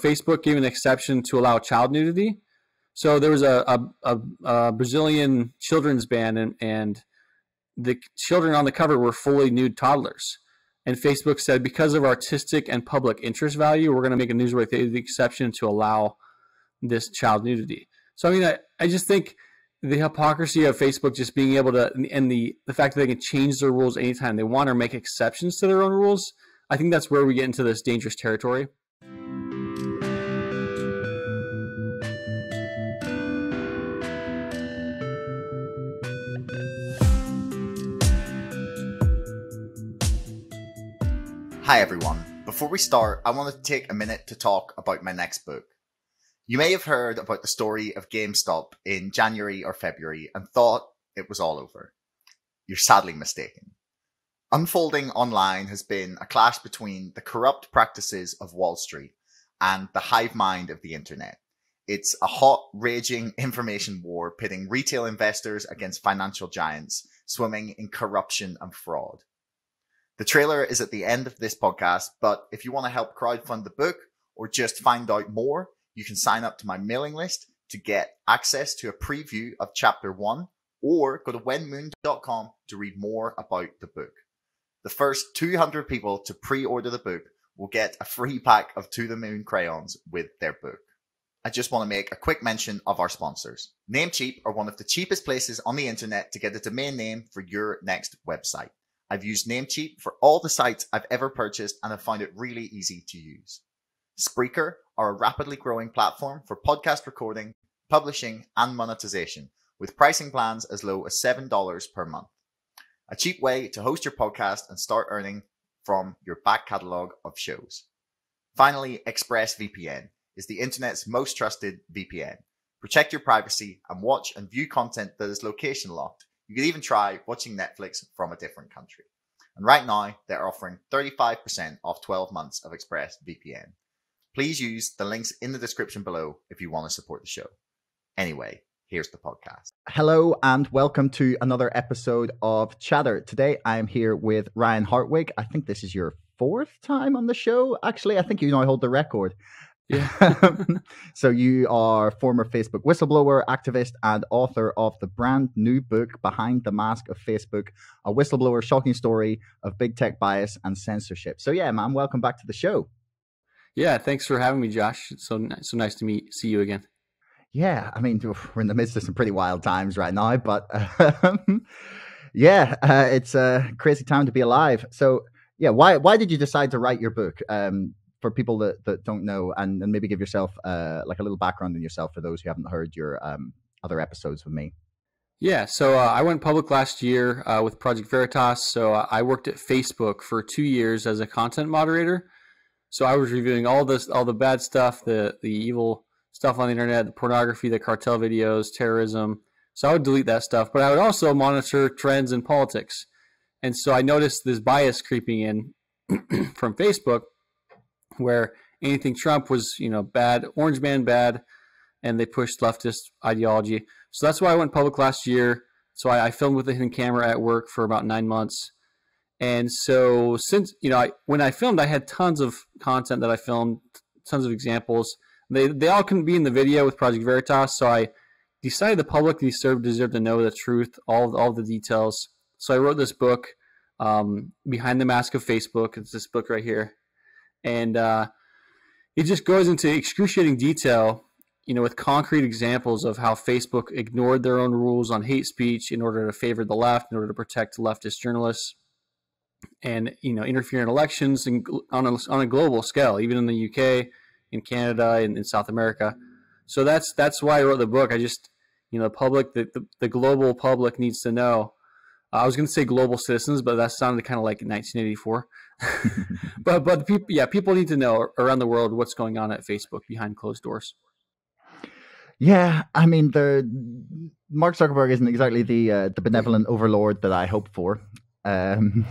Facebook gave an exception to allow child nudity. So there was a, a, a, a Brazilian children's band, and, and the children on the cover were fully nude toddlers. And Facebook said, because of artistic and public interest value, we're going to make a newsworthy the exception to allow this child nudity. So I mean, I, I just think the hypocrisy of Facebook just being able to, and the the fact that they can change their rules anytime they want or make exceptions to their own rules. I think that's where we get into this dangerous territory. Hi everyone. Before we start, I want to take a minute to talk about my next book. You may have heard about the story of GameStop in January or February and thought it was all over. You're sadly mistaken. Unfolding online has been a clash between the corrupt practices of Wall Street and the hive mind of the internet. It's a hot, raging information war pitting retail investors against financial giants swimming in corruption and fraud. The trailer is at the end of this podcast, but if you want to help crowdfund the book or just find out more, you can sign up to my mailing list to get access to a preview of chapter one or go to wenmoon.com to read more about the book. The first 200 people to pre-order the book will get a free pack of To the Moon crayons with their book. I just want to make a quick mention of our sponsors. Namecheap are one of the cheapest places on the internet to get a domain name for your next website. I've used Namecheap for all the sites I've ever purchased and have found it really easy to use. Spreaker are a rapidly growing platform for podcast recording, publishing, and monetization with pricing plans as low as $7 per month. A cheap way to host your podcast and start earning from your back catalog of shows. Finally, ExpressVPN is the internet's most trusted VPN. Protect your privacy and watch and view content that is location locked. You could even try watching Netflix from a different country. And right now, they're offering 35% off 12 months of ExpressVPN. Please use the links in the description below if you want to support the show. Anyway, here's the podcast. Hello and welcome to another episode of Chatter. Today I am here with Ryan Hartwig. I think this is your fourth time on the show. Actually, I think you now hold the record. Yeah. so you are former Facebook whistleblower, activist, and author of the brand new book Behind the Mask of Facebook: A Whistleblower Shocking Story of Big Tech Bias and Censorship. So yeah, man, welcome back to the show. Yeah, thanks for having me, Josh. It's so so nice to meet see you again. Yeah, I mean we're in the midst of some pretty wild times right now, but um, yeah, uh, it's a crazy time to be alive. So yeah, why why did you decide to write your book? Um, for people that, that don't know, and, and maybe give yourself uh, like a little background on yourself for those who haven't heard your um, other episodes with me. Yeah, so uh, I went public last year uh, with Project Veritas. So uh, I worked at Facebook for two years as a content moderator. So I was reviewing all this, all the bad stuff, the the evil stuff on the internet, the pornography, the cartel videos, terrorism. So I would delete that stuff, but I would also monitor trends in politics. And so I noticed this bias creeping in from Facebook, where anything Trump was, you know, bad, Orange Man bad, and they pushed leftist ideology. So that's why I went public last year. So I, I filmed with a hidden camera at work for about nine months. And so since you know, I, when I filmed, I had tons of content that I filmed, tons of examples. They they all couldn't be in the video with Project Veritas, so I decided the public deserved deserved to know the truth, all all the details. So I wrote this book, um, Behind the Mask of Facebook. It's this book right here, and uh, it just goes into excruciating detail, you know, with concrete examples of how Facebook ignored their own rules on hate speech in order to favor the left, in order to protect leftist journalists and you know interfere in elections on a, on a global scale, even in the UK, in Canada, and in South America. So that's that's why I wrote the book. I just you know the public, the the, the global public needs to know. I was going to say global citizens, but that sounded kind of like 1984. but but people, yeah, people need to know around the world what's going on at Facebook behind closed doors. Yeah, I mean the Mark Zuckerberg isn't exactly the uh, the benevolent overlord that I hope for. Um,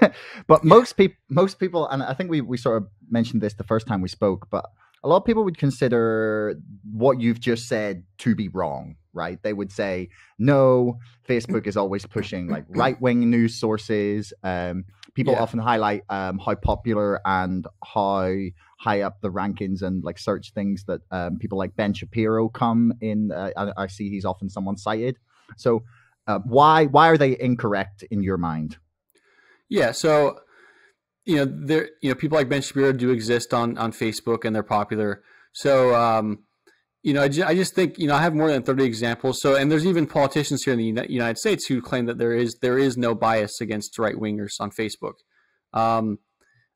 but most people, most people, and I think we we sort of mentioned this the first time we spoke, but a lot of people would consider what you've just said to be wrong. Right? They would say, no, Facebook is always pushing like right wing news sources. Um, people Yeah. often highlight um, how popular and how high up the rankings and like search things that um, people like Ben Shapiro come in. Uh, I, I see he's often someone cited. So uh, why why are they incorrect in your mind? Yeah, so you know, there you know, people like Ben Shapiro do exist on on Facebook and they're popular. So um, you know, I, ju- I just think you know I have more than thirty examples. So and there's even politicians here in the United States who claim that there is there is no bias against right wingers on Facebook. Um,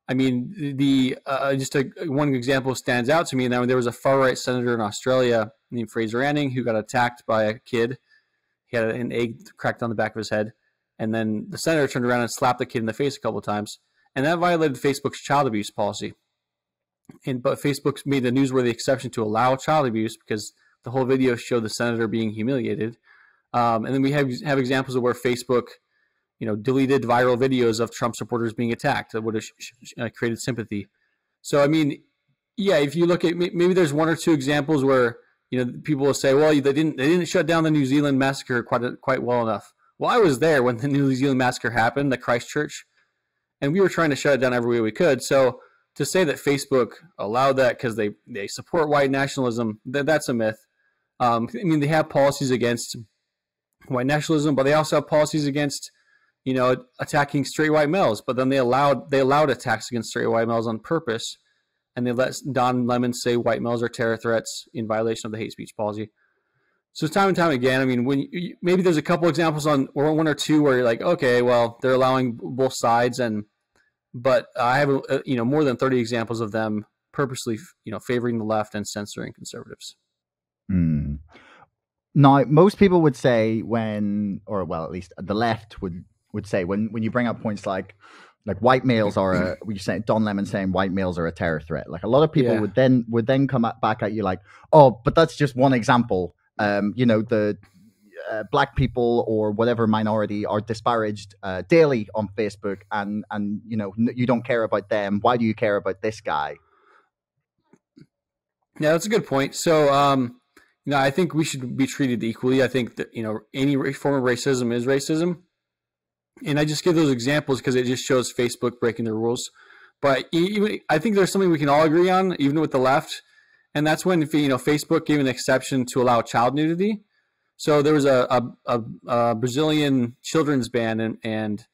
I mean, the uh, just a, one example stands out to me. Now there was a far right senator in Australia named Fraser Anning who got attacked by a kid. He had an egg cracked on the back of his head, and then the senator turned around and slapped the kid in the face a couple of times, and that violated Facebook's child abuse policy. And but Facebook made the newsworthy exception to allow child abuse because the whole video showed the senator being humiliated. Um, and then we have have examples of where Facebook, you know, deleted viral videos of Trump supporters being attacked that would have sh- sh- uh, created sympathy. So I mean, yeah, if you look at may- maybe there's one or two examples where you know people will say, well, they didn't they didn't shut down the New Zealand massacre quite quite well enough. Well, I was there when the New Zealand massacre happened, the Christchurch, and we were trying to shut it down every way we could. So to say that Facebook allowed that because they they support white nationalism, that that's a myth. Um, I mean, they have policies against white nationalism, but they also have policies against you know attacking straight white males. But then they allowed they allowed attacks against straight white males on purpose, and they let Don Lemon say white males are terror threats in violation of the hate speech policy. So time and time again, I mean, when you, maybe there's a couple examples on or one or two where you're like, okay, well, they're allowing both sides, and but I have uh, you know more than 30 examples of them purposely you know favoring the left and censoring conservatives. Hmm. Now, most people would say when, or well, at least the left would would say when when you bring up points like like white males are a you say Don Lemon saying white males are a terror threat. Like a lot of people Yeah. would then would then come at, back at you like, oh, but that's just one example. Um, you know the. Uh, black people or whatever minority are disparaged uh, daily on Facebook, and and you know you don't care about them. Why do you care about this guy? Yeah, that's a good point. So, um, you know, I think we should be treated equally. I think that you know any form of racism is racism, and I just give those examples because it just shows Facebook breaking the rules. But even I think there's something we can all agree on, even with the left, and that's when you know Facebook gave an exception to allow child nudity. So there was a a, a, a Brazilian children's band, and, and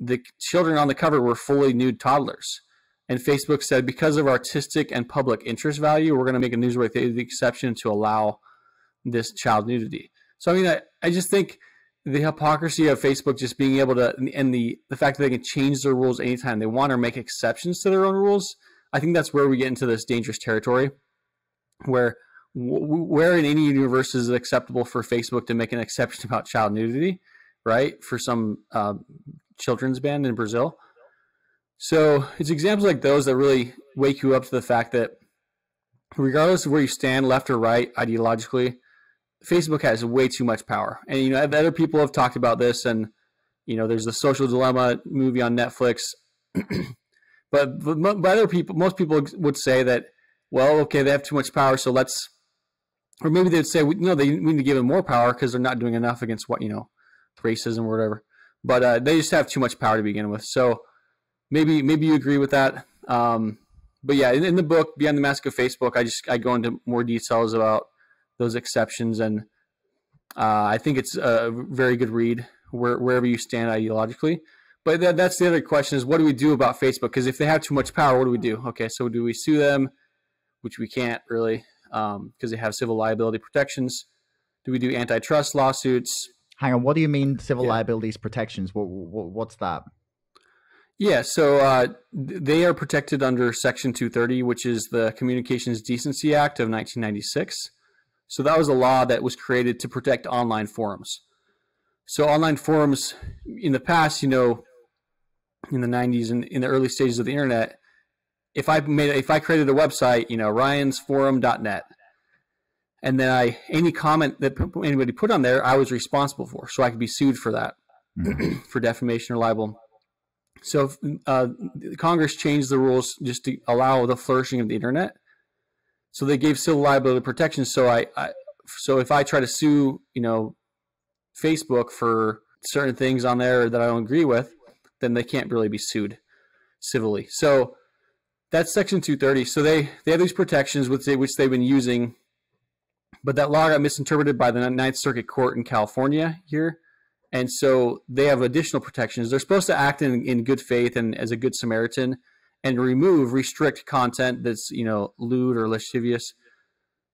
the children on the cover were fully nude toddlers. And Facebook said, because of artistic and public interest value, we're going to make a newsworthy exception to allow this child nudity. So, I mean, I, I just think the hypocrisy of Facebook just being able to, and the, the fact that they can change their rules anytime they want or make exceptions to their own rules, I think that's where we get into this dangerous territory where where in any universe is it acceptable for Facebook to make an exception about child nudity, right? For some uh, children's band in Brazil. So it's examples like those that really wake you up to the fact that regardless of where you stand, left or right, ideologically, Facebook has way too much power. And you know, other people have talked about this, and you know, there's the Social Dilemma movie on Netflix. but, but but other people, most people would say that, well, okay, they have too much power, so let's, or maybe they'd say, no, they we need to give them more power because they're not doing enough against what you know, racism or whatever. But uh, they just have too much power to begin with. So maybe maybe you agree with that. Um, but yeah, in, in the book Beyond the Mask of Facebook, I just I go into more details about those exceptions, and uh, I think it's a very good read where, wherever you stand ideologically. But that, that's the other question: is what do we do about Facebook? Because if they have too much power, what do we do? Okay, so do we sue them, which we can't really because um, they have civil liability protections? Do we do antitrust lawsuits? Hang on, what do you mean civil Yeah. liabilities protections? What, what what's that? Yeah, so uh, they are protected under Section 230, which is the Communications Decency Act of 1996. So that was a law that was created to protect online forums. So online forums in the past, you know, in the 90s and in the early stages of the internet, if I made if I created a website, you know, ryansforum.net, and then I any comment that anybody put on there, I was responsible for, so I could be sued for that, for defamation or libel. So uh, Congress changed the rules just to allow the flourishing of the internet. So they gave civil liability protection. So I, I so if I try to sue, you know, Facebook for certain things on there that I don't agree with, then they can't really be sued civilly. So that's Section 230. So they they have these protections which they which they've been using, but that law got misinterpreted by the Ninth Circuit Court in California here, and so they have additional protections. They're supposed to act in, in good faith and as a good Samaritan, and remove restrict content that's you know lewd or lascivious.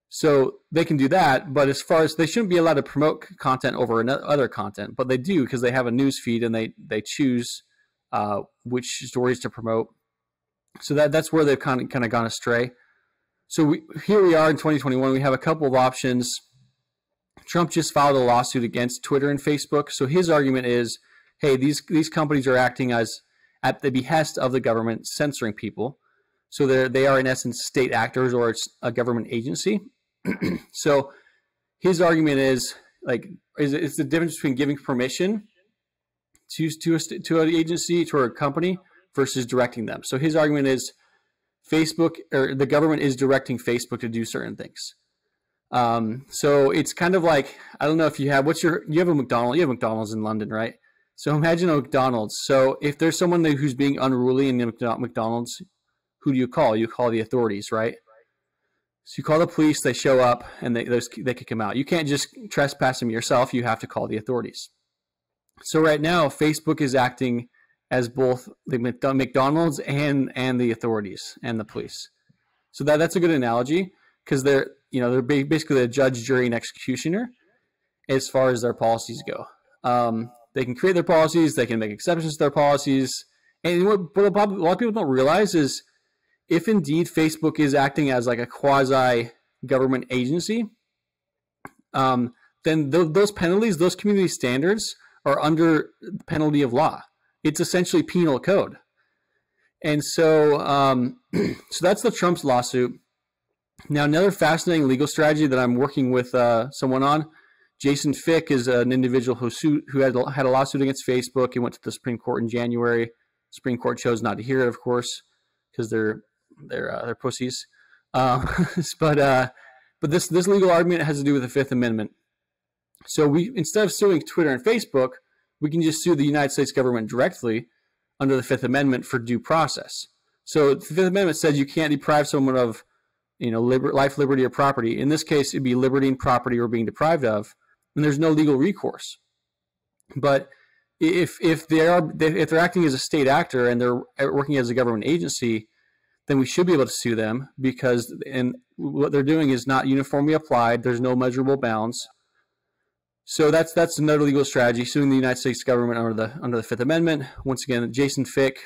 So they can do that, but as far as they shouldn't be allowed to promote content over other content, but they do because they have a news feed and they they choose uh, which stories to promote. So that that's where they've kind of kind of gone astray. So we, here we are in 2021. We have a couple of options. Trump just filed a lawsuit against Twitter and Facebook. So his argument is, hey, these these companies are acting as at the behest of the government, censoring people. So they they are in essence state actors or it's a government agency. so his argument is like is it's the difference between giving permission to to a, to an agency to a company versus directing them. So his argument is Facebook or the government is directing Facebook to do certain things. Um, so it's kind of like I don't know if you have what's your you have a McDonald's you have McDonald's in London right? So imagine a McDonald's. So if there's someone who's being unruly in the McDonald's, who do you call? You call the authorities, right? So you call the police, they show up, and they those, they kick him out. You can't just trespass him yourself. You have to call the authorities. So right now, Facebook is acting as both the McDonald's and and the authorities and the police. So that that's a good analogy because they're you know they're basically a judge, jury, and executioner as far as their policies go. Um, they can create their policies, they can make exceptions to their policies, and what, what a lot of people don't realize is if indeed Facebook is acting as like a quasi government agency, um, then th- those penalties, those community standards are under penalty of law. It's essentially penal code. And so, um, so that's the Trump's lawsuit. Now, another fascinating legal strategy that I'm working with uh, someone on, Jason Fyk is an individual who sued, who had had a lawsuit against Facebook. He went to the Supreme Court in January. Supreme Court chose not to hear it, of course, because they're they're uh, they're pussies. Uh, but uh, but this this legal argument has to do with the Fifth Amendment. So we instead of suing Twitter and Facebook, we can just sue the United States government directly under the Fifth Amendment for due process. So the Fifth Amendment says you can't deprive someone of, you know, liber- life, liberty, or property. In this case, it'd be liberty and property or being deprived of, and there's no legal recourse. But if if they are if they're acting as a state actor and they're uh, working as a government agency, then we should be able to sue them because and what they're doing is not uniformly applied. There's no measurable bounds. So that's that's another legal strategy, suing the United States government under the under the Fifth Amendment. Once again, Jason Fyk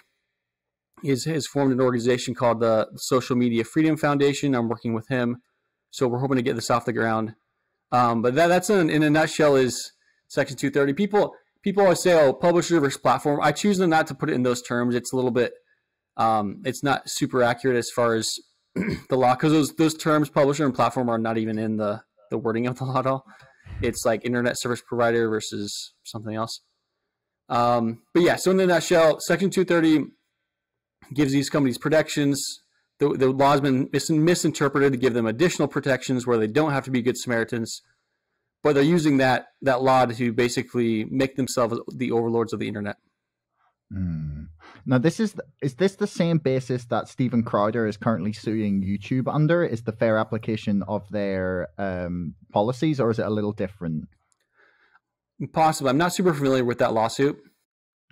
is has formed an organization called the Social Media Freedom Foundation. I'm working with him, so we're hoping to get this off the ground. Um, but that, that's in, in a nutshell is Section 230. People people always say, "Oh, publisher versus platform." I choose not to put it in those terms. It's a little bit, um, it's not super accurate as far as the law because those those terms, publisher and platform, are not even in the the wording of the law at all it's like internet service provider versus something else. Um, but yeah, so in a nutshell, Section 230 gives these companies protections. The, the law has been mis- misinterpreted to give them additional protections where they don't have to be good Samaritans, but they're using that that law to basically make themselves the overlords of the internet. Mm. Now, this is is this the same basis that Steven Crowder is currently suing YouTube under? Is the fair application of their um, policies, or is it a little different? Possibly. I'm not super familiar with that lawsuit.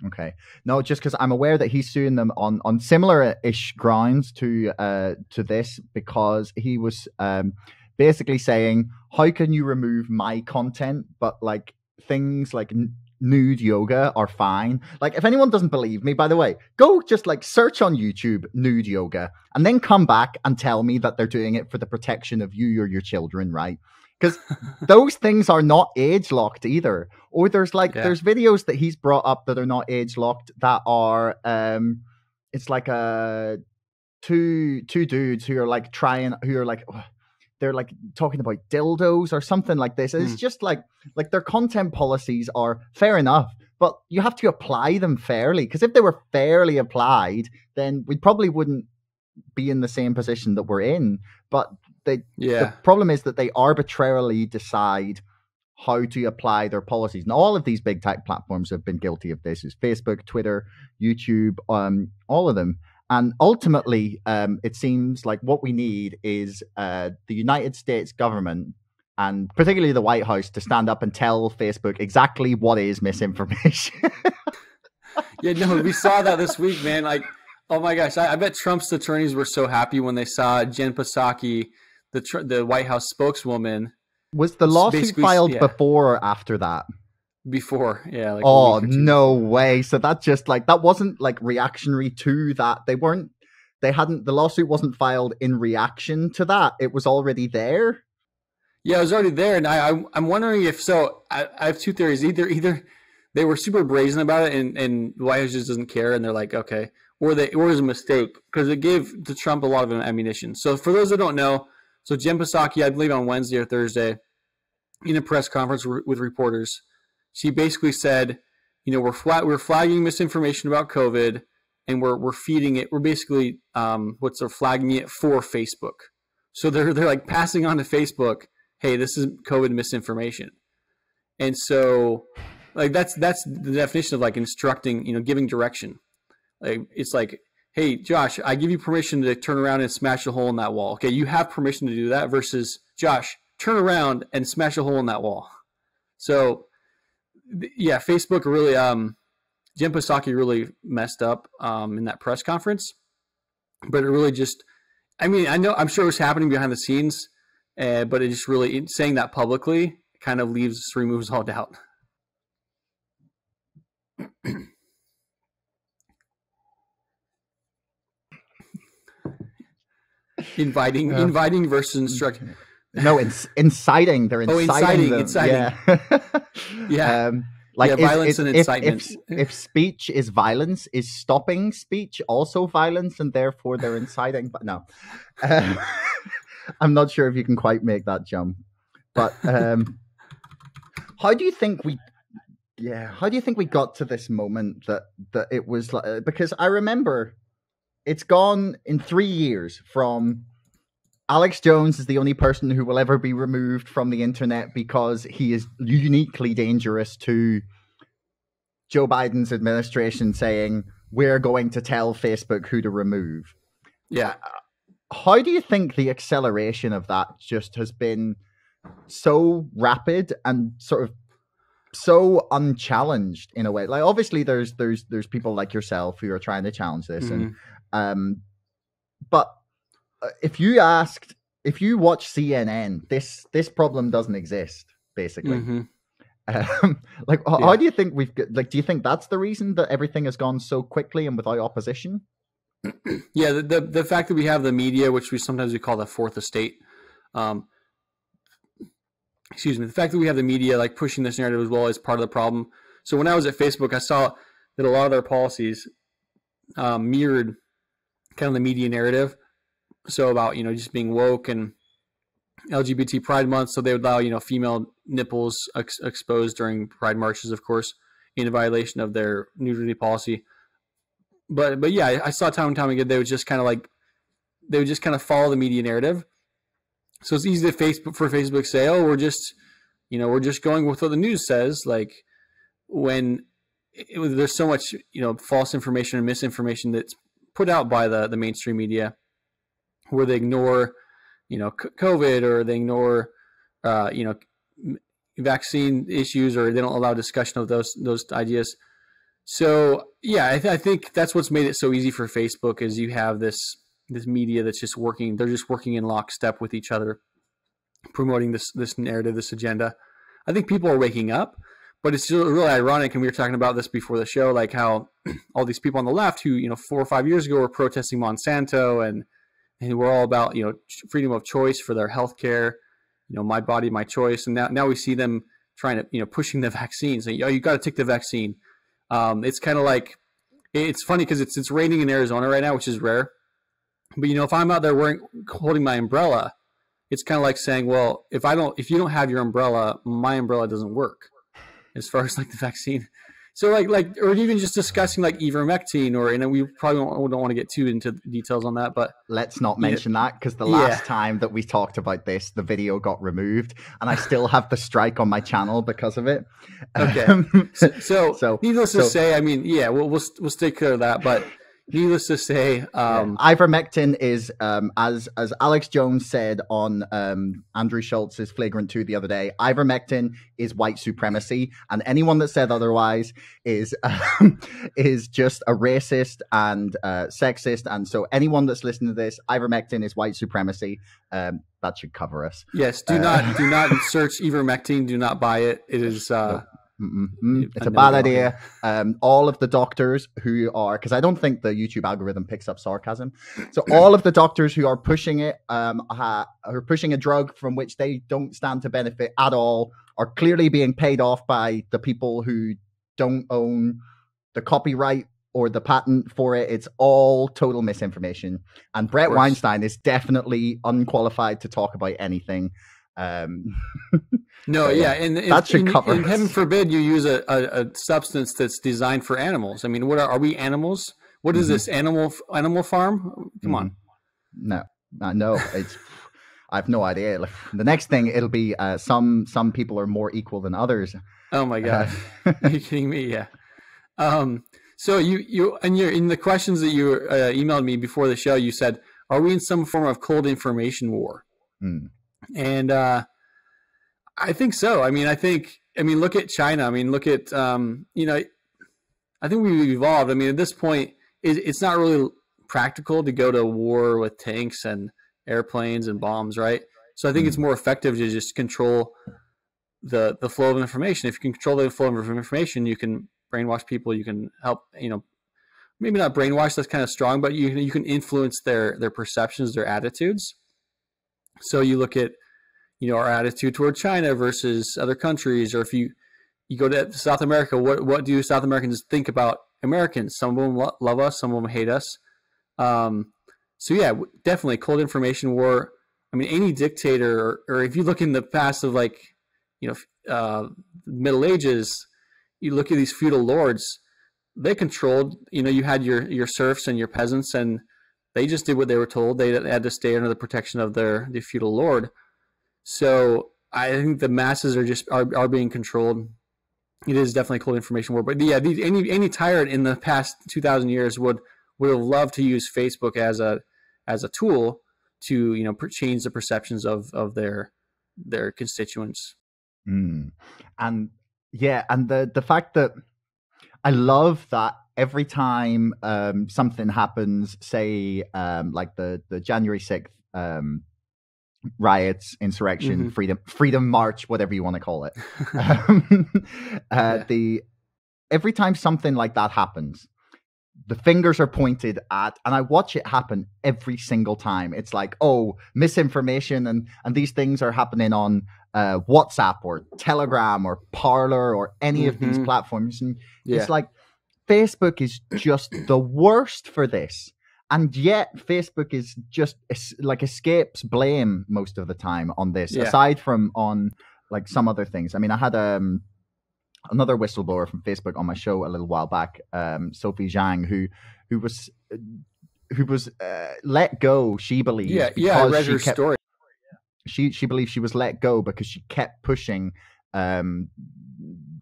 Okay. No, just because I'm aware that he's suing them on on similar ish grounds to uh to this because he was um basically saying how can you remove my content but like things like nude yoga are fine. Like, if anyone doesn't believe me, by the way, go just like search on YouTube nude yoga and then come back and tell me that they're doing it for the protection of you or your children, right? Because those things are not age locked either. Or there's like, yeah. there's videos that he's brought up that are not age locked that are, um, it's like a uh, two two dudes who are like trying who are like they're like talking about dildos or something like this. It's mm. just like like their content policies are fair enough, but you have to apply them fairly. Because if they were fairly applied, then we probably wouldn't be in the same position that we're in. But they Yeah. the problem is that they arbitrarily decide how to apply their policies. And all of these big tech platforms have been guilty of this: is Facebook, Twitter, YouTube, um, all of them. And ultimately, um, it seems like what we need is uh, the United States government and particularly the White House to stand up and tell Facebook exactly what is misinformation. Yeah, no, we saw that this week, man. Like, oh my gosh, I, I bet Trump's attorneys were so happy when they saw Jen Psaki, the tr- the White House spokeswoman, Was the lawsuit filed yeah. before or after that? Before. Yeah. Like oh week or two. no way! So that just like that wasn't like reactionary to that. They weren't. They hadn't. The lawsuit wasn't filed in reaction to that. It was already there. Yeah, it was already there, and I, I I'm wondering if so. I, I have two theories. Either either they were super brazen about it, and and House just doesn't care, and they're like, okay, or they or it was a mistake because it gave to Trump a lot of ammunition. So for those that don't know, so jim Psaki, I believe on Wednesday or Thursday, in a press conference with reporters, she basically said, you know, we're flat, we're flagging misinformation about COVID, and we're we're feeding it. We're basically um, what's they're flagging it for Facebook. So they're they're like passing on to Facebook hey, this is COVID misinformation. And so like that's that's the definition of like instructing, you know, giving direction. Like it's like, hey, Josh, I give you permission to turn around and smash a hole in that wall. Okay, you have permission to do that versus Josh, turn around and smash a hole in that wall. So yeah, Facebook really um Jim Psaki really messed up um in that press conference. But it really just I mean, I know I'm sure it was happening behind the scenes uh, but it just really saying that publicly kind of leaves removes all doubt. inviting, Yeah. inviting versus instructing. No, it's inciting. They're inciting. Oh, inciting. inciting, them. inciting. Yeah. Yeah. Um, like Yeah, is- violence is- and if- incitement. If, if speech is violence, is stopping speech also violence, and therefore they're inciting? But no, Um, I'm not sure if you can quite make that jump. But um, how do you think we? Yeah, how do you think we got to this moment that that it was like? Because I remember it's gone in three years from Alex Jones is the only person who will ever be removed from the internet because he is uniquely dangerous to Joe Biden's administration saying, We're going to tell Facebook who to remove. Yeah, How do you think the acceleration of that just has been so rapid and sort of so unchallenged in a way? Like obviously there's there's there's people like yourself who are trying to challenge this and Mhm. um, but if you asked, if you watch CNN, this this problem doesn't exist. Basically, Mhm. um, like Yeah. how do you think we've got, like? Do you think that's the reason that everything has gone so quickly and without opposition? yeah. The, the the fact that we have the media, which we sometimes we call the fourth estate. Um, excuse me. The fact that we have the media like pushing this narrative as well is part of the problem. So when I was at Facebook, I saw that a lot of their policies um, mirrored kind of the media narrative. So about you know just being woke and LGBT Pride Month, so they would allow you know female nipples ex- exposed during Pride marches, of course, in violation of their nudity policy. But but yeah, I, I saw time and time again they would just kind of like they would just kind of follow the media narrative. So it's easy to Facebook for Facebook say, oh, we're just you know we're just going with what the news says, like when it- there's so much you know false information and misinformation that's put out by the the mainstream media, where they ignore you know COVID or they ignore uh, you know vaccine issues or they don't allow discussion of those those ideas. So yeah, I, th- I think that's what's made it so easy for Facebook is you have this this media that's just working. They're just working in lockstep with each other, promoting this this narrative, this agenda. I think people are waking up, but it's really ironic. And we were talking about this before the show, like how all these people on the left who you know four or five years ago were protesting Monsanto and and we're all about you know freedom of choice for their health care, you know my body my choice, and now now we see them trying to you know pushing the vaccine, saying oh you got to take the vaccine. Um, it's kind of like it's funny because it's it's raining in Arizona right now, which is rare. But you know if I'm out there wearing holding my umbrella, it's kind of like saying well if I don't if you don't have your umbrella, my umbrella doesn't work as far as like the vaccine. So like like or even just discussing like ivermectin or you know we probably don't, don't want to get too into details on that, but let's not mention yeah. that because the last yeah. time that we talked about this, the video got removed, and I still have the strike on my channel because of it. Okay, so, so, so needless so, to say, I mean, yeah, we'll we'll we'll take care of that, but needless to say, um, yeah. ivermectin is um, as as Alex Jones said on um, Andrew Schulz's Flagrant Two the other day. Ivermectin is white supremacy, and anyone that said otherwise is um, is just a racist and uh, sexist. And so, anyone that's listening to this, ivermectin is white supremacy. Um, that should cover us. Yes. Do uh, not do not search ivermectin. Do not buy it. It is. Uh, Mm-mm. It's a bad idea. Um, all of the doctors who are, because I don't think the YouTube algorithm picks up sarcasm. So all of the doctors who are pushing it, um, ha, are pushing a drug from which they don't stand to benefit at all, are clearly being paid off by the people who don't own the copyright or the patent for it. It's all total misinformation. And Bret Weinstein is definitely unqualified to talk about anything. Um, no, yeah, and, that should and, cover. And heaven forbid you use a, a, a, substance that's designed for animals. I mean, what are, are we animals? What is mm-hmm. this animal animal farm? Come mm-hmm. on. No, no, it's. I have no idea. The next thing it'll be uh, some some people are more equal than others. Oh my god, uh, are you kidding me? Yeah. Um. So you you and you in the questions that you uh, emailed me before the show, you said, "Are we in some form of cold information war?" Mm and uh, I think so. I mean, I think I mean look at China. I mean, look at um, you know, I think we've evolved. I mean, at this point, it, it's not really practical to go to war with tanks and airplanes and bombs, right? So I think mm-hmm. it's more effective to just control the the flow of information. If you can control the flow of information, you can brainwash people. You can help, you know, maybe not brainwash. That's kind of strong, but you you can influence their their perceptions, their attitudes. So you look at, you know, our attitude toward China versus other countries, or if you you go to South America, what what do South Americans think about Americans? Some of them lo- love us, some of them hate us. Um, so yeah, definitely cold information war. I mean, any dictator, or, or if you look in the past of like, you know, uh, Middle Ages, you look at these feudal lords. They controlled. You know, you had your your serfs and your peasants, and they just did what they were told. They had to stay under the protection of their the feudal lord. So I think the masses are just are, are being controlled. It is definitely cold information war, but yeah, these, any any tyrant in the past two thousand years would would have loved to use Facebook as a as a tool to you know change the perceptions of of their their constituents. Mm. And yeah, and the the fact that I love that every time um, something happens, say um, like the the January sixth um, riots, insurrection, mm-hmm. freedom freedom march, whatever you want to call it, um, uh, yeah. the every time something like that happens, the fingers are pointed at and i watch it happen every single time it's like oh misinformation and and these things are happening on uh, whatsapp or telegram or parler or any mm-hmm. of these mm-hmm. platforms and yeah. it's like Facebook is just the worst for this. And yet, Facebook is just like escapes blame most of the time on this, yeah. aside from on like some other things. I mean, I had um, another whistleblower from Facebook on my show a little while back, um, Sophie Zhang, who who was who was uh, let go. She believes, yeah, yeah, I read her kept, story. She she believes she was let go because she kept pushing um,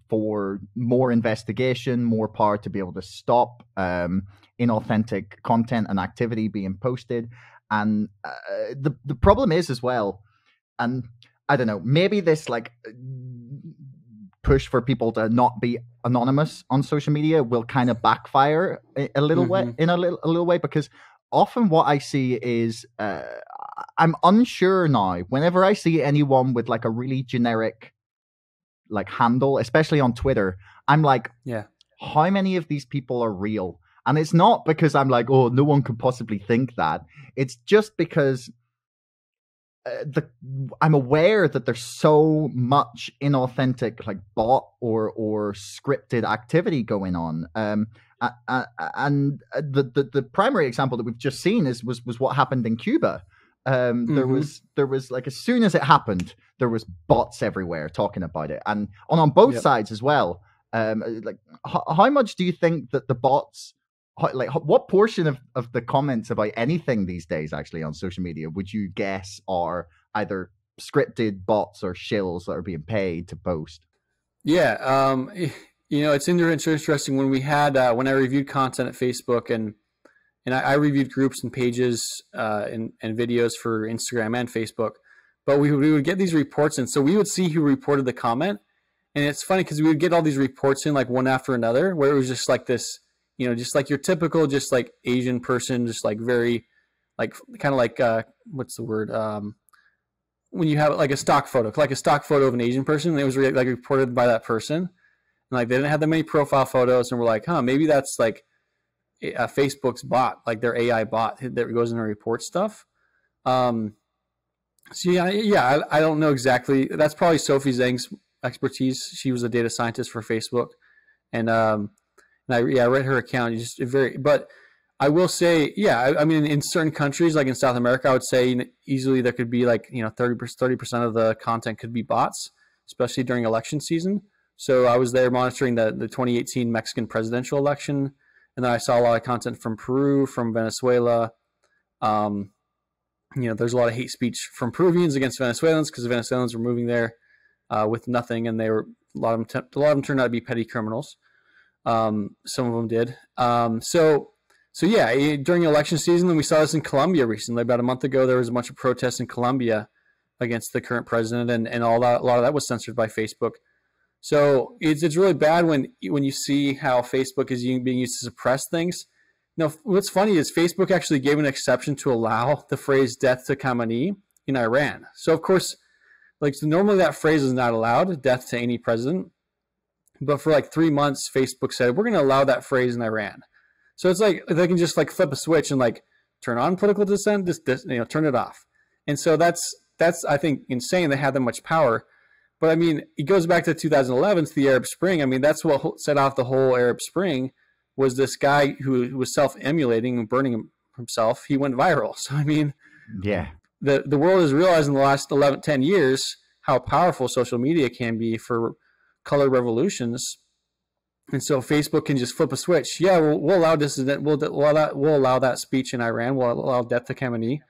for more investigation, more power to be able to stop um, inauthentic content and activity being posted. And uh, the the problem is as well, and I don't know, maybe this like push for people to not be anonymous on social media will kind of backfire a, a little mm-hmm. way in a little a little way because often what I see is uh, I'm unsure now. Whenever I see anyone with like a really generic like handle, especially on Twitter, I'm like, yeah, how many of these people are real? And it's not because I'm like, oh, no one could possibly think that. It's just because uh, the I'm aware that there's so much inauthentic, like bot or or scripted activity going on. Um, uh, uh, and the, the the primary example that we've just seen is was was what happened in Cuba. Um, mm-hmm. There was there was like as soon as it happened, there was bots everywhere talking about it, and on on both yep. sides as well. Um, uh, like, how, how much do you think that the bots, how, like, what portion of, of the comments about anything these days, actually on social media, would you guess are either scripted bots or shills that are being paid to post? Yeah, um, you know, it's interesting when we had uh, when I reviewed content at Facebook and and I, I reviewed groups and pages uh, and, and videos for Instagram and Facebook. But we, we would get these reports, and so we would see who reported the comment, and it's funny because we would get all these reports in like one after another, where it was just like this, you know, just like your typical, just like Asian person, just like very, like kind of like uh, what's the word? Um, when you have like a stock photo, like a stock photo of an Asian person, and it was re- like reported by that person, and like they didn't have that many profile photos, and we're like, huh, maybe that's like a Facebook's bot, like their AI bot that goes in and reports stuff. Um, so yeah, yeah, I, I, don't know exactly. That's probably Sophie Zhang's expertise. She was a data scientist for Facebook, and um, and I yeah, I read her account. It's Just very, but I will say, yeah, I, I, mean, in certain countries, like in South America, I would say easily there could be like you know 30 percent of the content could be bots, especially during election season. So I was there monitoring the the 2018 Mexican presidential election and then I saw a lot of content from Peru, from Venezuela. Um, you know, there's a lot of hate speech from Peruvians against Venezuelans because the Venezuelans were moving there uh, with nothing, and they were a lot of them. Lot of them turned out to be petty criminals. Um, some of them did. Um, so, so yeah, during election season, we saw this in Colombia recently. About a month ago, there was a bunch of protests in Colombia against the current president, and, and all that. A lot of that was censored by Facebook. So it's it's really bad when when you see how Facebook is being used to suppress things. Now, what's funny is Facebook actually gave an exception to allow the phrase "death to Khamenei" in Iran. So of course, like so normally that phrase is not allowed, "death to any president." But for like three months, Facebook said we're going to allow that phrase in Iran. So it's like they can just like flip a switch and like turn on political dissent, just, just you know, turn it off. And so that's that's I think insane. They have that much power. But I mean, it goes back to 2011 to the Arab Spring. I mean, that's what set off the whole Arab Spring was this guy who was self-emulating and burning himself. He went viral. So I mean, yeah, the the world has realized in the last 11, 10 years how powerful social media can be for color revolutions. And so Facebook can just flip a switch. Yeah, we'll, we'll allow this. We'll, we'll, allow, we'll allow that speech in Iran. We'll allow death to Khamenei,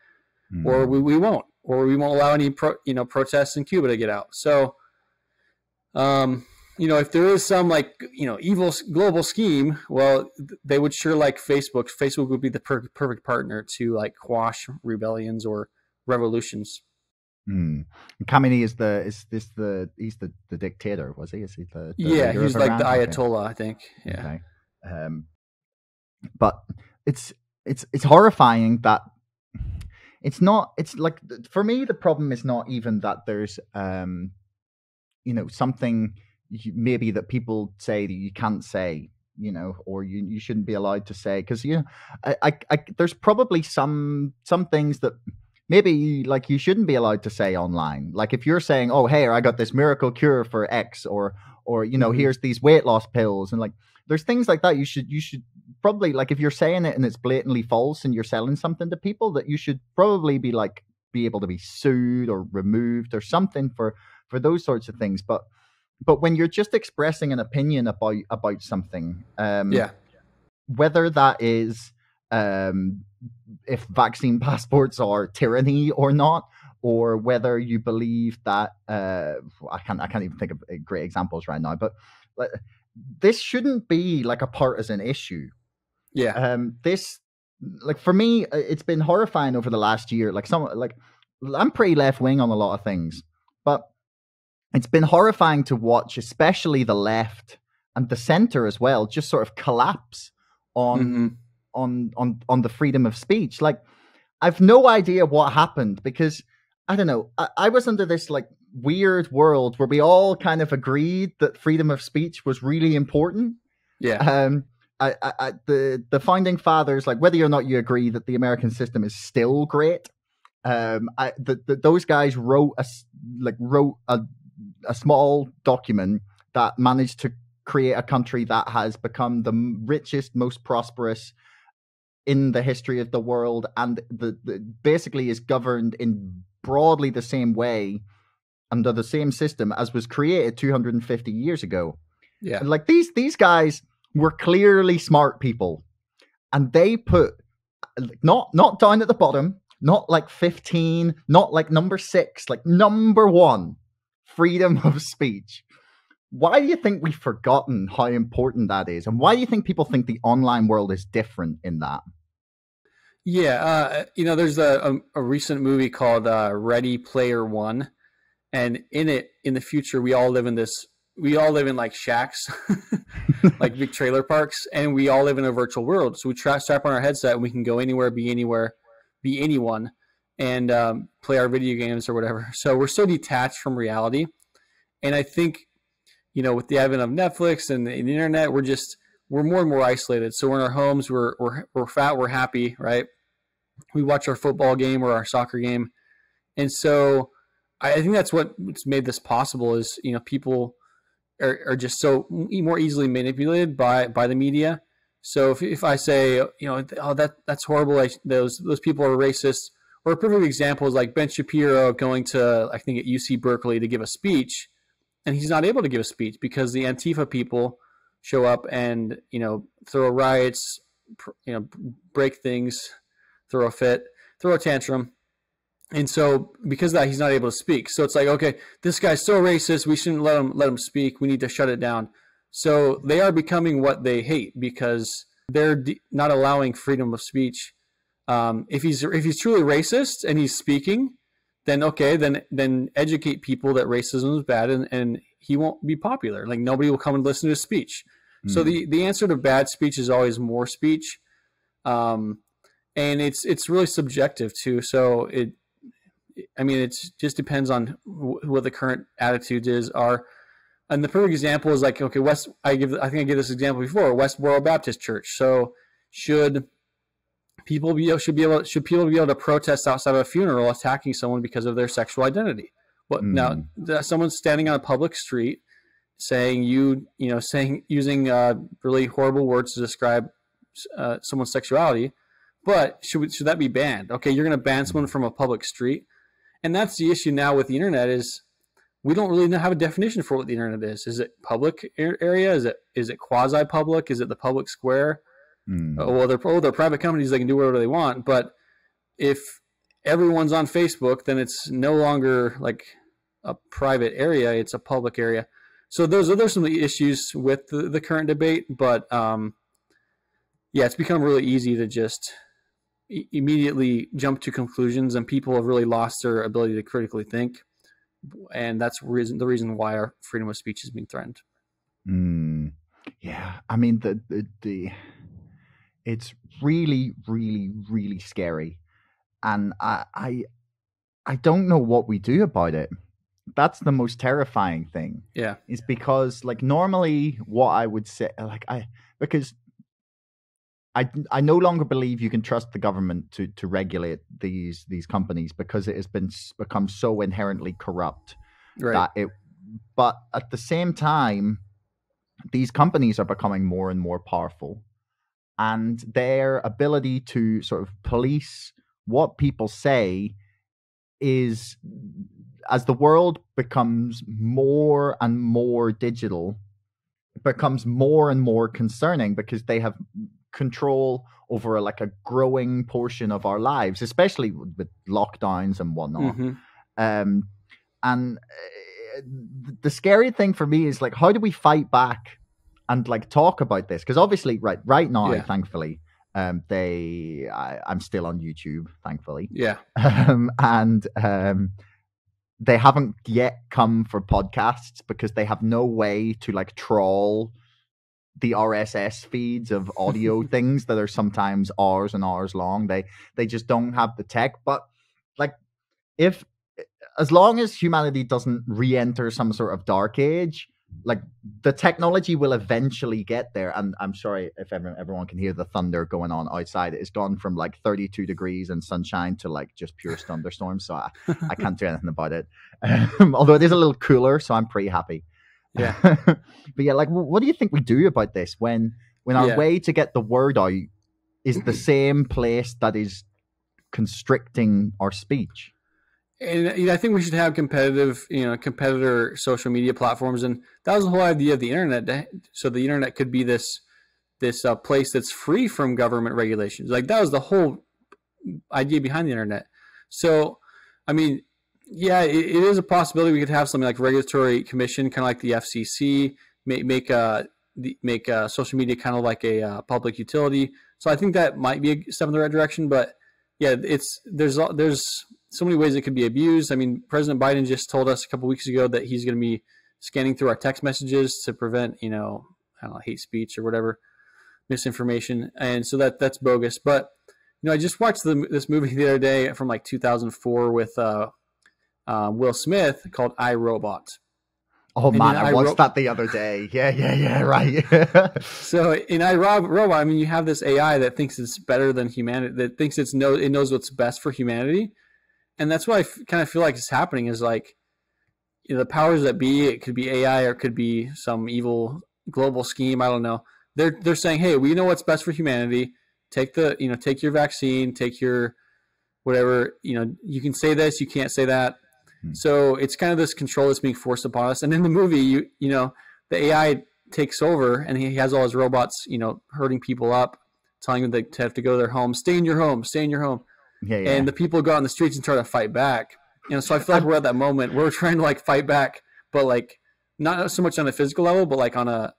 mm. or we, we won't or we won't allow any pro, you know protests in Cuba to get out. So, um, you know, if there is some like you know evil global scheme, well, they would sure like Facebook. Facebook would be the per- perfect partner to like quash rebellions or revolutions. Hmm. Khamenei is the is this the he's the, the dictator was he? Is he the, the yeah? He's like the Ayatollah, okay. I think. Yeah. Okay. Um, but it's it's it's horrifying that it's not it's like for me the problem is not even that there's um you know something maybe that people say that you can't say you know or you you shouldn't be allowed to say because you know I, I, I there's probably some some things that maybe like you shouldn't be allowed to say online like if you're saying oh hey i got this miracle cure for x or or you know mm-hmm. here's these weight loss pills and like there's things like that you should you should probably like if you're saying it and it's blatantly false and you're selling something to people that you should probably be like be able to be sued or removed or something for for those sorts of things but but when you're just expressing an opinion about about something um yeah whether that is um if vaccine passports are tyranny or not or whether you believe that uh i can't i can't even think of uh, great examples right now but this shouldn't be like a partisan issue. Yeah. Um. This, like, for me, uh, it's been horrifying over the last year. Like, some, like, I'm pretty left wing on a lot of things, but it's been horrifying to watch, especially the left and the center as well, just sort of collapse on mm-hmm. on on on the freedom of speech. Like, I've no idea what happened because I don't know. I, I was under this like weird world where we all kind of agreed that freedom of speech was really important. Yeah. Um, I, I, I, the the founding fathers, like whether or not you agree that the American system is still great, um, I, the, the, those guys wrote a like wrote a a small document that managed to create a country that has become the richest, most prosperous in the history of the world, and the, the basically is governed in broadly the same way under the same system as was created 250 years ago. Yeah. Like these these guys were clearly smart people, and they put not not down at the bottom, not like fifteen, not like number six, like number one, freedom of speech. Why do you think we've forgotten how important that is, and why do you think people think the online world is different in that? Yeah, uh, you know, there's a, a, a recent movie called uh, Ready Player One, and in it, in the future, we all live in this. We all live in like shacks, like big trailer parks, and we all live in a virtual world. So we strap on our headset, and we can go anywhere, be anywhere, be anyone, and um, play our video games or whatever. So we're so detached from reality, and I think, you know, with the advent of Netflix and the, and the internet, we're just we're more and more isolated. So we're in our homes, we're we're we're fat, we're happy, right? we watch our football game or our soccer game, and so I think that's what's made this possible. Is you know people are, are just so more easily manipulated by by the media. So if, if I say you know oh that that's horrible, those those people are racist, or a perfect example is like Ben Shapiro going to I think at UC Berkeley to give a speech, and he's not able to give a speech because the Antifa people show up and you know throw riots, you know break things throw a fit, throw a tantrum. And so because that he's not able to speak. So it's like, okay, this guy's so racist, we shouldn't let him let him speak. We need to shut it down. So they are becoming what they hate because they're de- not allowing freedom of speech. Um, if he's if he's truly racist and he's speaking, then okay, then then educate people that racism is bad and, and he won't be popular. Like nobody will come and listen to his speech. Mm. So hmm. the the answer to bad speech is always more speech. Um, and it's it's really subjective too. So it, I mean, it just depends on what the current attitudes is are. And the perfect example is like, okay, West. I give, I think I gave this example before. Westboro Baptist Church. So should people be should be able should people be able to protest outside of a funeral attacking someone because of their sexual identity? What mm. now? Someone's standing on a public street saying you you know saying using uh, really horrible words to describe uh, someone's sexuality but should we, should that be banned? Okay, you're going to ban someone from a public street, and that's the issue now with the internet is we don't really have a definition for what the internet is. Is it public area? Is it is it quasi public? Is it the public square? Mm. Oh, well, they're oh, they're private companies; they can do whatever they want. But if everyone's on Facebook, then it's no longer like a private area; it's a public area. So those are those some of the issues with the, the current debate. But um, yeah, it's become really easy to just immediately jump to conclusions, and people have really lost their ability to critically think, and that's reason the reason why our freedom of speech is being threatened. Mm, yeah, I mean the, the the it's really, really, really scary, and I I I don't know what we do about it that's the most terrifying thing. Yeah. Is because like normally what I would say like I because I, I no longer believe you can trust the government to, to regulate these these companies because it has been become so inherently corrupt right. that it. But at the same time, these companies are becoming more and more powerful, and their ability to sort of police what people say is as the world becomes more and more digital becomes more and more concerning because they have control over a, like a growing portion of our lives, especially with lockdowns and whatnot. Mm-hmm. Um, and uh, the scary thing for me is like, how do we fight back and like talk about this? Because obviously, right, right now, yeah. thankfully, um, they, I, am still on YouTube, thankfully. Yeah. Um, and um, they haven't yet come for podcasts because they have no way to like trawl the RSS feeds of audio things that are sometimes hours and hours long. They they just don't have the tech. But like if as long as humanity doesn't re-enter some sort of dark age, like the technology will eventually get there. And I'm sorry if everyone, everyone can hear the thunder going on outside. It's gone from like 32 degrees and sunshine to like just pure thunderstorms. So I, I can't do anything about it. Um, although it is a little cooler, so I'm pretty happy. Yeah. but yeah, like, what do you think we do about this when when our yeah. way to get the word out is the same place that is constricting our speech? and you know, I think we should have competitive, you know, competitor social media platforms, and that was the whole idea of the internet. So the internet could be this this uh, place that's free from government regulations. Like that was the whole idea behind the internet. So, I mean, yeah, it, it is a possibility we could have something like regulatory commission, kind of like the FCC, make make uh, the, make uh, social media kind of like a uh, public utility. So I think that might be a step in the right direction. But yeah, it's there's there's so many ways it could be abused. I mean, President Biden just told us a couple weeks ago that he's going to be scanning through our text messages to prevent, you know, know, hate speech or whatever, misinformation, and so that that's bogus. But you know, I just watched the, this movie the other day from like 2004 with uh, uh, Will Smith called I Robot. Oh and man, I watched Ro- that the other day. Yeah, yeah, yeah, right. so in I Robot, I mean, you have this AI that thinks it's better than humanity, that thinks it's know it knows what's best for humanity, and that's what I f- kind of feel like is happening. Is like you know, the powers that be, it could be AI or it could be some evil global scheme. I don't know. They're they're saying, hey, we know what's best for humanity. Take the you know, take your vaccine, take your whatever. You know, you can say this, you can't say that Hmm. So it's kind of this control that's being forced upon us. And in the movie, you you know, the AI takes over and he has all his robots, you know, hurting people up, telling them they have to go to their home, stay in your home, stay in your home. Yeah, yeah. And the people go out in the streets and try to fight back. You know, so I feel like we're at that moment where we're trying to like fight back, but like not so much on a physical level, but like on a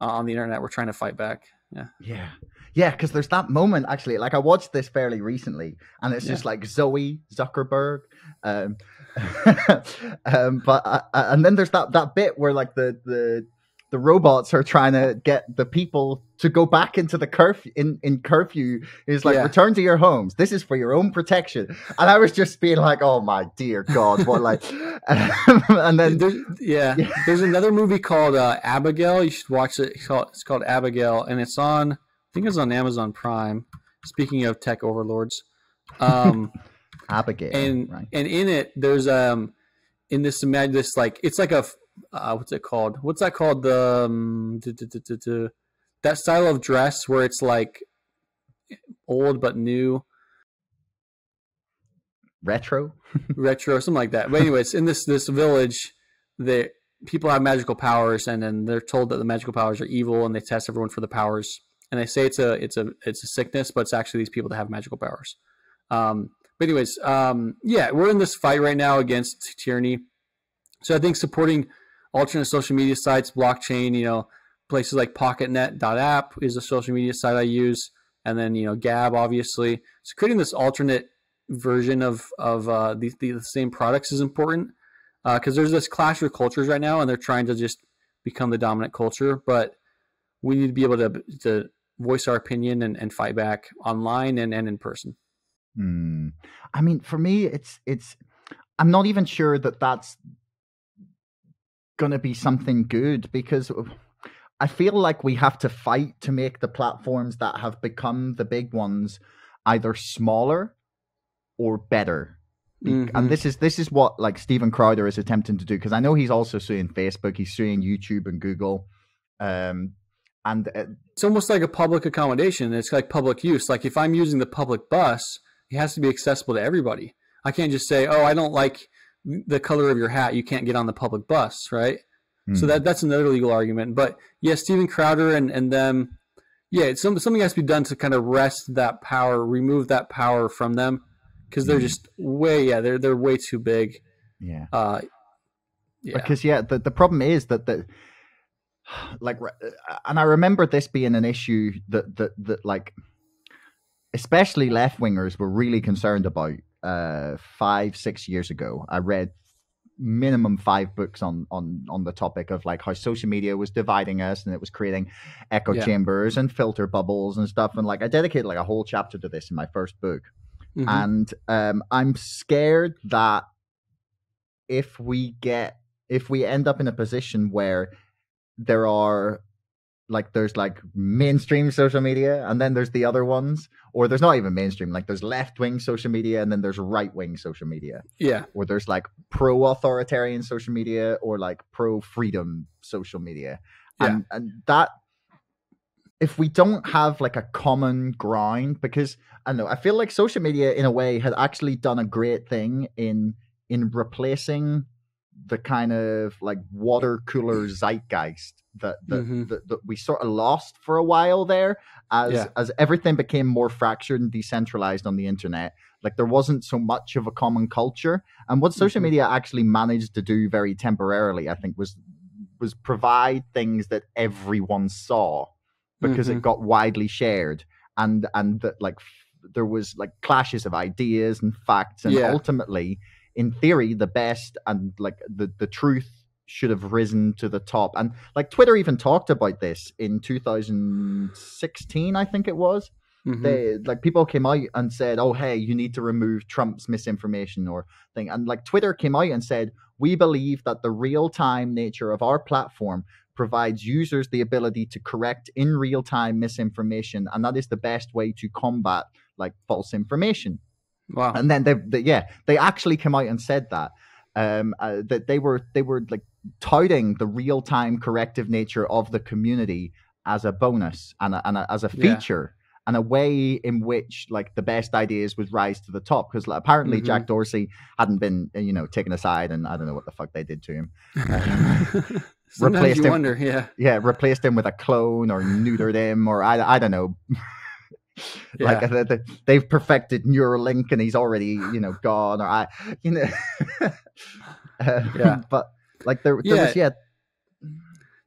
uh, on the internet, we're trying to fight back. Yeah. Yeah. Yeah, because there's that moment actually. Like I watched this fairly recently, and it's yeah. just like Zoe Zuckerberg, um, um, but uh, uh, and then there's that that bit where like the the the robots are trying to get the people to go back into the curfew in, in curfew is like yeah. return to your homes this is for your own protection and i was just being like oh my dear god what like and then there's, yeah. yeah. there's another movie called uh, abigail you should watch it it's called, it's called abigail and it's on i think it's on amazon prime speaking of tech overlords um Abigail. And right. and in it, there's um in this imagine this like it's like a uh, what's it called? What's that called? The um, that style of dress where it's like old but new. Retro, retro, something like that. But anyways, in this this village, the people have magical powers, and then they're told that the magical powers are evil, and they test everyone for the powers. And they say it's a it's a it's a sickness, but it's actually these people that have magical powers. Um, but anyways, um, yeah, we're in this fight right now against tyranny. So I think supporting alternate social media sites, blockchain, you know, places like PocketNet.app is a social media site I use, and then you know Gab, obviously. So creating this alternate version of of uh, the, the same products is important because uh, there's this clash of cultures right now, and they're trying to just become the dominant culture. But we need to be able to to voice our opinion and, and fight back online and, and in person. Hmm. I mean, for me, it's it's. I'm not even sure that that's going to be something good because I feel like we have to fight to make the platforms that have become the big ones either smaller or better. Mm-hmm. And this is this is what like Steven Crowder is attempting to do because I know he's also suing Facebook, he's suing YouTube and Google. Um, and uh, it's almost like a public accommodation. It's like public use. Like if I'm using the public bus, it has to be accessible to everybody. I can't just say, "Oh, I don't like the color of your hat. You can't get on the public bus," right? Mm. So hmm. that that's another legal argument. But yeah, Steven Crowder and and them, yeah, some, something has to be done to kind of wrest that power, remove that power from them, because they're mm. just way yeah, they're they're way too big. Yeah. Uh, yeah. Because yeah, the the problem is that the like, and I remember this being an issue that that that like especially left wingers were really concerned about uh, five, six years ago. I read minimum five books on on on the topic of like how social media was dividing us and it was creating echo yeah. chambers and filter bubbles and stuff and like i dedicated like a whole chapter to this in my first book mm-hmm. and um i'm scared that if we get if we end up in a position where there are like there's like mainstream social media and then there's the other ones or there's not even mainstream like there's left wing social media and then there's right wing social media. Yeah. Or there's like pro authoritarian social media or like pro freedom social media. Yeah. and and that if we don't have like a common ground, because I don't know, I feel like social media in a way had actually done a great thing in in replacing the kind of like water cooler zeitgeist that that, Mm-hmm. that, that we sort of lost for a while there as Yeah. as everything became more fractured and decentralized on the internet like there wasn't so much of a common culture and what social Mhm. media actually managed to do very temporarily i think was was provide things that everyone saw because Mhm. it got widely shared and and that like f- there was like clashes of ideas and facts and Yeah. ultimately in theory the best and like the the truth should have risen to the top. And like twitter even talked about this in 2016 i think it was. Mhm. they like people came out and said oh hey you need to remove trump's misinformation or thing. And like twitter came out and said we believe that the real-time nature of our platform provides users the ability to correct in real time misinformation and that is the best way to combat like false information wow. and then they, they yeah they actually came out and said that um uh, that they were they were like touting the real time corrective nature of the community as a bonus and, a, and a, as a Yeah. feature and a way in which like the best ideas would rise to the top because like, apparently Mhm. Jack Dorsey hadn't been uh, you know taken aside and I don't know what the fuck they did to him Sometimes replaced you him- wonder, yeah. yeah replaced him with a clone or neutered him or I, I don't know Yeah. uh, they- they've perfected Neuralink and he's already you know gone or I you know Uh, Yeah. but like there, there was yeah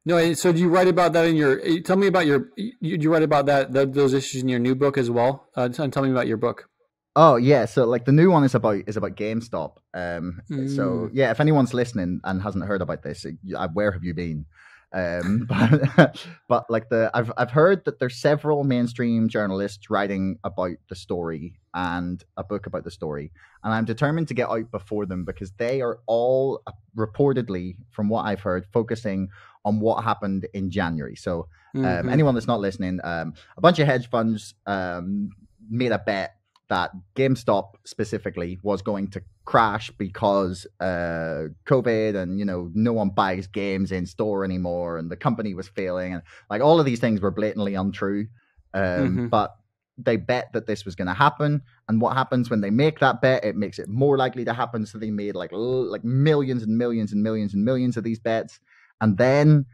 No, and so do you write about that in your? eh, Tell me about your. You, you write about that th those issues in your new book as well. Uh, t- tell me about your book. oh yeah so like the new one is about is about GameStop um so Mm. yeah if anyone's listening and hasn't heard about this uh, where have you been um but but like the I've I've heard that there's several mainstream journalists writing about the story and a book about the story and I'm determined to get out before them because they are all uh, reportedly from what I've heard focusing on what happened in January so um, Mhm. anyone that's not listening, um, a bunch of hedge funds um, made a bet that GameStop specifically was going to crash because uh, COVID and you know no one buys games in store anymore, and the company was failing, and like all of these things were blatantly untrue. Um, Mhm. But they bet that this was going to happen, and what happens when they make that bet? It makes it more likely to happen. So they made like like millions and millions and millions and millions of these bets, and then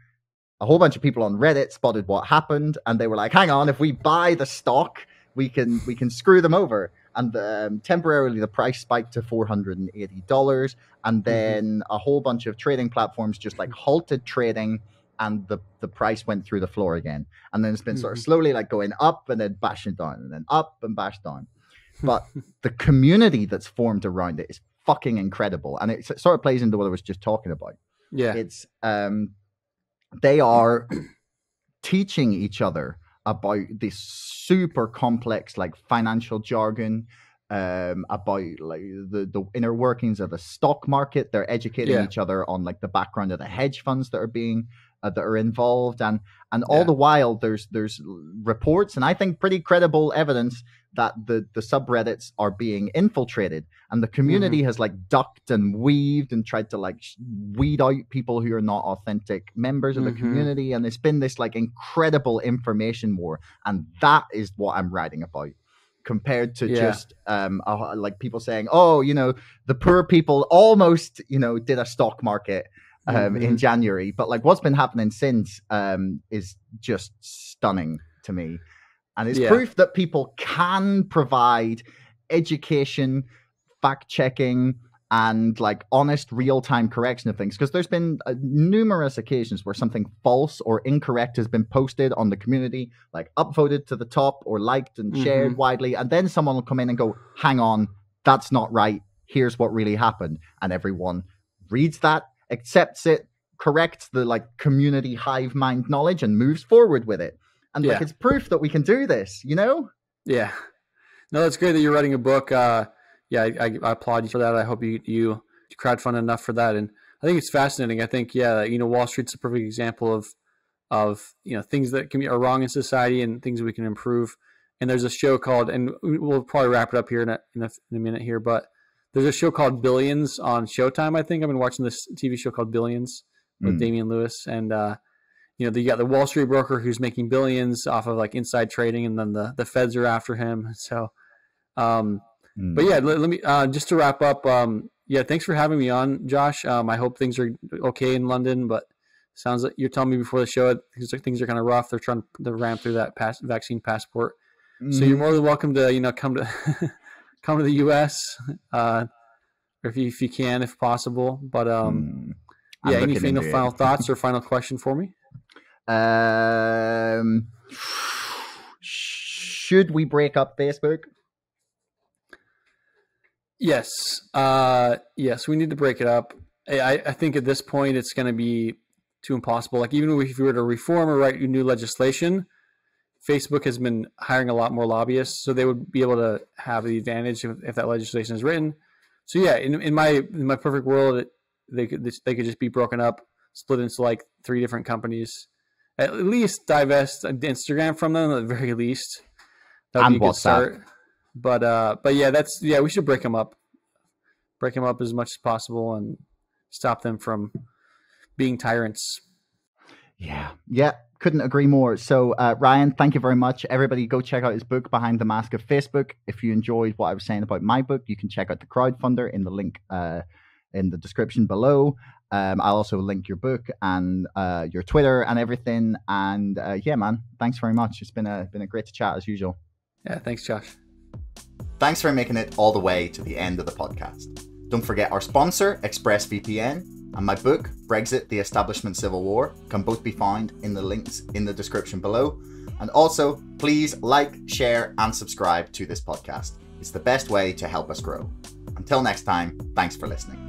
a whole bunch of people on Reddit spotted what happened, and they were like, "Hang on, if we buy the stock, we can we can screw them over." And um, temporarily, the price spiked to four hundred and eighty dollars, and then a whole bunch of trading platforms just like halted trading, and the the price went through the floor again. And then it's been sort of Mhm. slowly like going up and then bashing down, and then up and bash down. But the community that's formed around it is fucking incredible, and it sort of plays into what I was just talking about yeah. it's um they are teaching each other about this super complex like financial jargon um about like the the inner workings of the stock market they're educating Yeah. each other on like the background of the hedge funds that are being uh, that are involved and and all Yeah. the while there's there's reports and i think pretty credible evidence that the the subreddits are being infiltrated. And the community has like ducked and weaved and tried to like weed out people who are not authentic members of the Mhm. community. And it's been this like incredible information war. And that is what i'm writing about. Compared to Yeah. just um uh, like people saying oh you know the poor people almost you know did a stock market um in Mhm. january. But like what's been happening since um is just stunning to me and it's Yeah. proof that people can provide education fact checking and like honest real time correction of things because there's been uh, numerous occasions where something false or incorrect has been posted on the community like upvoted to the top or liked and shared Mhm. widely and then someone will come in and go hang on that's not right here's what really happened and everyone reads that accepts it corrects the like community hive mind knowledge and moves forward with it and like Yeah. it's proof that we can do this you know Yeah. No, that's great that you're writing a book. Uh, yeah, I, I, I applaud you for that. I hope you you crowdfund enough for that, and I think it's fascinating. I think yeah, you know, Wall Street's a perfect example of of you know things that can be are wrong in society and things we can improve. And there's a show called, and we'll probably wrap it up here in a, in a, in a minute here, but there's a show called Billions on Showtime. I think I've been watching this TV show called Billions with Mm. Damian Lewis, and uh, you know, you got the Wall Street broker who's making billions off of like inside trading, and then the the feds are after him. So, um, mm. but yeah, let, let me uh, just to wrap up. Um, yeah, thanks for having me on, Josh. Um, I hope things are okay in London, but sounds like you're telling me before the show things are, things are kind of rough. They're trying to ramp through that pass, vaccine passport. Mm. So you're mm-hmm. more than welcome to you know come to come to the U.S. Uh, if you, if you can, if possible. But um, mm. yeah, any final final thoughts or final question for me? Um, should we break up Facebook? Yes. Uh, yes, we need to break it up. I, I think at this point it's going to be too impossible. Like even if we were to reform or write new legislation, Facebook has been hiring a lot more lobbyists, so they would be able to have the advantage if, if that legislation is written. So yeah, in, in my in my perfect world, they could they could just be broken up, split into like three different companies. At least divest Instagram from them at the very least. That would be a good start. But uh, but yeah, that's yeah. We should break them up, break them up as much as possible, and stop them from being tyrants. Yeah, yeah, couldn't agree more. So, uh, Ryan, thank you very much. Everybody, go check out his book, Behind the Mask of Facebook. If you enjoyed what I was saying about my book, you can check out the crowdfunder in the link uh, in the description below. Um, I'll also link your book and uh, your Twitter and everything. And uh, yeah, man, thanks very much. It's been a been a great chat as usual. Yeah, thanks, Josh. Thanks for making it all the way to the end of the podcast. Don't forget our sponsor, ExpressVPN, and my book, Brexit The Establishment Civil War, can both be found in the links in the description below. And also, please like, share, and subscribe to this podcast. It's the best way to help us grow. Until next time, thanks for listening.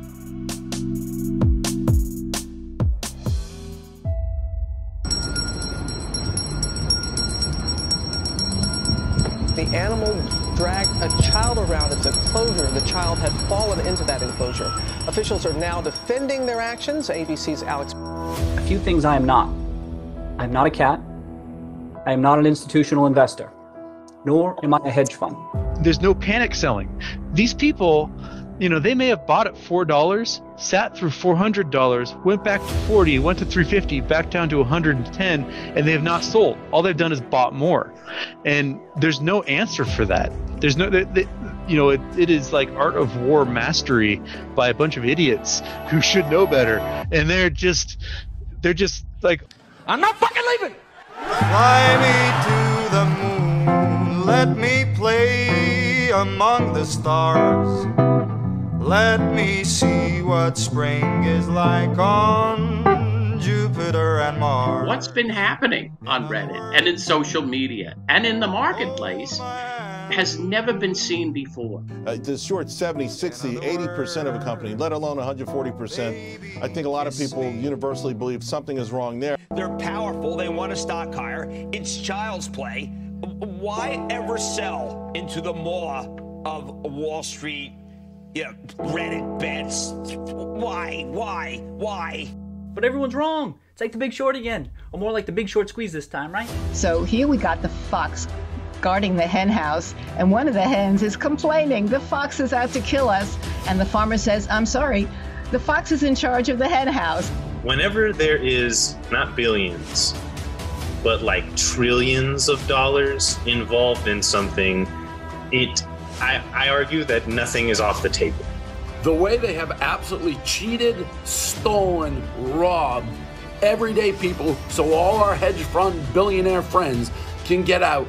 The animal dragged a child around its enclosure. The child had fallen into that enclosure. Officials are now defending their actions. ABC's Alex. A few things I am not. I am not a cat. I am not an institutional investor. Nor am I a hedge fund. There's no panic selling. These people you know, they may have bought at four dollars, sat through four hundred dollars, went back to forty, went to three fifty, back down to one hundred and ten, and they have not sold. All they've done is bought more, and there's no answer for that. There's no, they, they, you know, it, it is like art of war mastery by a bunch of idiots who should know better, and they're just, they're just like, I'm not fucking leaving. Fly me to the moon, let me play among the stars. Let me see what spring is like on Jupiter and Mars. What's been happening on Reddit and in social media and in the marketplace has never been seen before. Uh, the short 70, 60, 80% of a company, let alone 140%. I think a lot of people universally believe something is wrong there. They're powerful, they want a stock higher. It's child's play. Why ever sell into the maw of Wall Street yeah, Reddit bets. Why? Why? Why? But everyone's wrong. It's like the big short again. Or more like the big short squeeze this time, right? So here we got the fox guarding the hen house, and one of the hens is complaining the fox is out to kill us. And the farmer says, I'm sorry, the fox is in charge of the hen house. Whenever there is not billions, but like trillions of dollars involved in something, it I, I argue that nothing is off the table. The way they have absolutely cheated, stolen, robbed everyday people so all our hedge fund billionaire friends can get out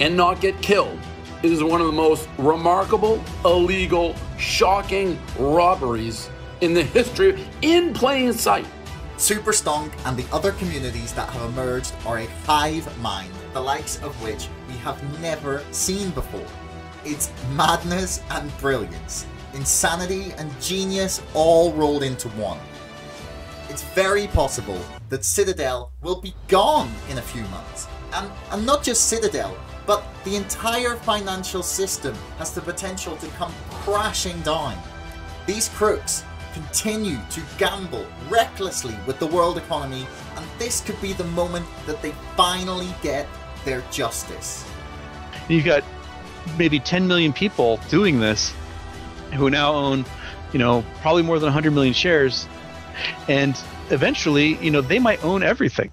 and not get killed is one of the most remarkable, illegal, shocking robberies in the history in plain sight. Super Stonk and the other communities that have emerged are a hive mind, the likes of which we have never seen before. It's madness and brilliance, insanity and genius all rolled into one. It's very possible that Citadel will be gone in a few months. And, and not just Citadel, but the entire financial system has the potential to come crashing down. These crooks continue to gamble recklessly with the world economy, and this could be the moment that they finally get their justice. You got maybe 10 million people doing this who now own, you know, probably more than 100 million shares. And eventually, you know, they might own everything.